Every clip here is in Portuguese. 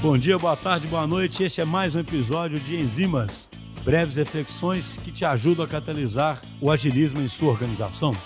Bom dia, boa tarde, boa noite. Este é mais um episódio de Enzimas, breves reflexões que te ajudam a catalisar o agilismo em sua organização.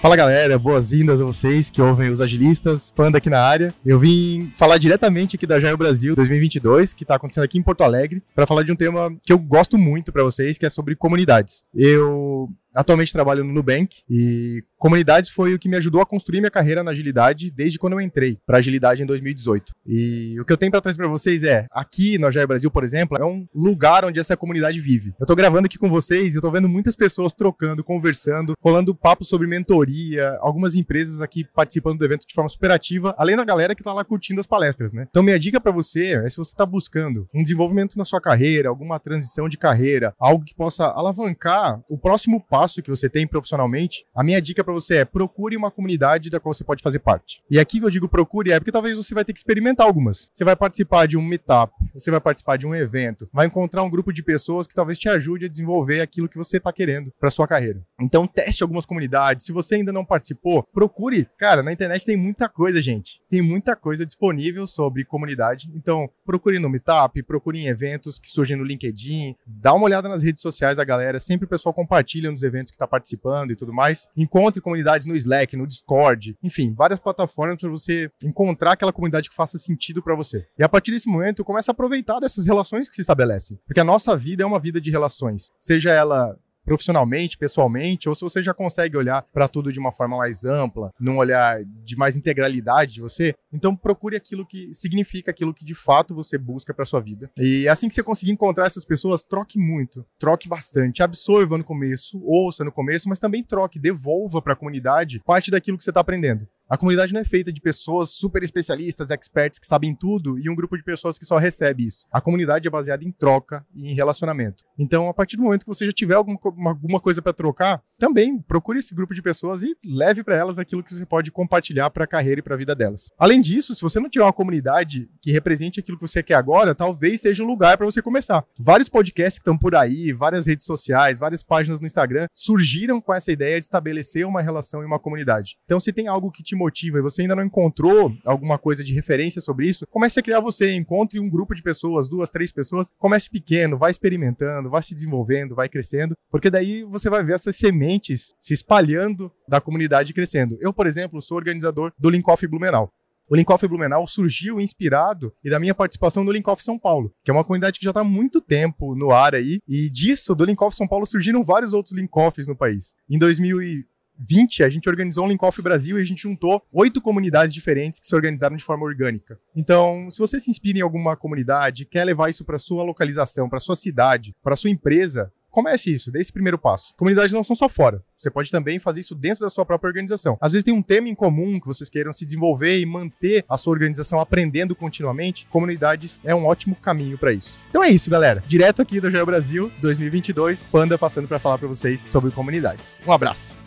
Fala galera, boas-vindas a vocês que ouvem os agilistas, Panda aqui na área. Eu vim falar diretamente aqui da Jaio Brasil 2022, que está acontecendo aqui em Porto Alegre, para falar de um tema que eu gosto muito para vocês, que é sobre comunidades. Eu atualmente trabalho no Nubank e comunidades foi o que me ajudou a construir minha carreira na agilidade desde quando eu entrei para agilidade em 2018. E o que eu tenho para trazer para vocês é, aqui no Agile Brasil, por exemplo, é um lugar onde essa comunidade vive. Eu tô gravando aqui com vocês e eu tô vendo muitas pessoas trocando, conversando, rolando papo sobre mentoria, algumas empresas aqui participando do evento de forma super ativa, além da galera que tá lá curtindo as palestras, né? Então minha dica para você é se você tá buscando um desenvolvimento na sua carreira, alguma transição de carreira, algo que possa alavancar o próximo passo que você tem profissionalmente, a minha dica para você é procure uma comunidade da qual você pode fazer parte. E aqui que eu digo procure é porque talvez você vai ter que experimentar algumas. Você vai participar de um meetup, você vai participar de um evento, vai encontrar um grupo de pessoas que talvez te ajude a desenvolver aquilo que você está querendo para sua carreira. Então teste algumas comunidades. Se você ainda não participou, procure. Cara, na internet tem muita coisa, gente. Tem muita coisa disponível sobre comunidade. Então procure no meetup, procure em eventos que surgem no LinkedIn, dá uma olhada nas redes sociais da galera. Sempre o pessoal compartilha nos eventos que está participando e tudo mais. Encontre comunidades no Slack, no Discord, enfim, várias plataformas para você encontrar aquela comunidade que faça sentido para você. E a partir desse momento, comece a aproveitar dessas relações que se estabelecem. Porque a nossa vida é uma vida de relações. Seja ela profissionalmente, pessoalmente, ou se você já consegue olhar para tudo de uma forma mais ampla, num olhar de mais integralidade de você, então procure aquilo que significa aquilo que de fato você busca para sua vida. E assim que você conseguir encontrar essas pessoas, troque muito, troque bastante, absorva no começo, ouça no começo, mas também troque, devolva para a comunidade parte daquilo que você está aprendendo. A comunidade não é feita de pessoas super especialistas, experts que sabem tudo e um grupo de pessoas que só recebe isso. A comunidade é baseada em troca e em relacionamento. Então, a partir do momento que você já tiver alguma, alguma coisa para trocar, também procure esse grupo de pessoas e leve para elas aquilo que você pode compartilhar para a carreira e para a vida delas. Além disso, se você não tiver uma comunidade que represente aquilo que você quer agora, talvez seja um lugar para você começar. Vários podcasts que estão por aí, várias redes sociais, várias páginas no Instagram surgiram com essa ideia de estabelecer uma relação e uma comunidade. Então, se tem algo que te te motiva e você ainda não encontrou alguma coisa de referência sobre isso, comece a criar você. Encontre um grupo de pessoas, duas, três pessoas, comece pequeno, vai experimentando, vai se desenvolvendo, vai crescendo, porque daí você vai ver essas sementes se espalhando da comunidade crescendo. Eu, por exemplo, sou organizador do Linkoff Blumenau. O Linkoff Blumenau surgiu inspirado e da minha participação no Linkoff São Paulo, que é uma comunidade que já está há muito tempo no ar aí, e disso, do Linkoff São Paulo, surgiram vários outros Linkoffs no país. Em 2000 20, a gente organizou um Linkoff Brasil e a gente juntou oito comunidades diferentes que se organizaram de forma orgânica. Então, se você se inspira em alguma comunidade, quer levar isso para sua localização, para sua cidade, para sua empresa, comece isso, dê esse primeiro passo. Comunidades não são só fora. Você pode também fazer isso dentro da sua própria organização. Às vezes tem um tema em comum que vocês queiram se desenvolver e manter a sua organização aprendendo continuamente. Comunidades é um ótimo caminho para isso. Então é isso, galera. Direto aqui do Geo Brasil 2022, Panda passando para falar para vocês sobre comunidades. Um abraço.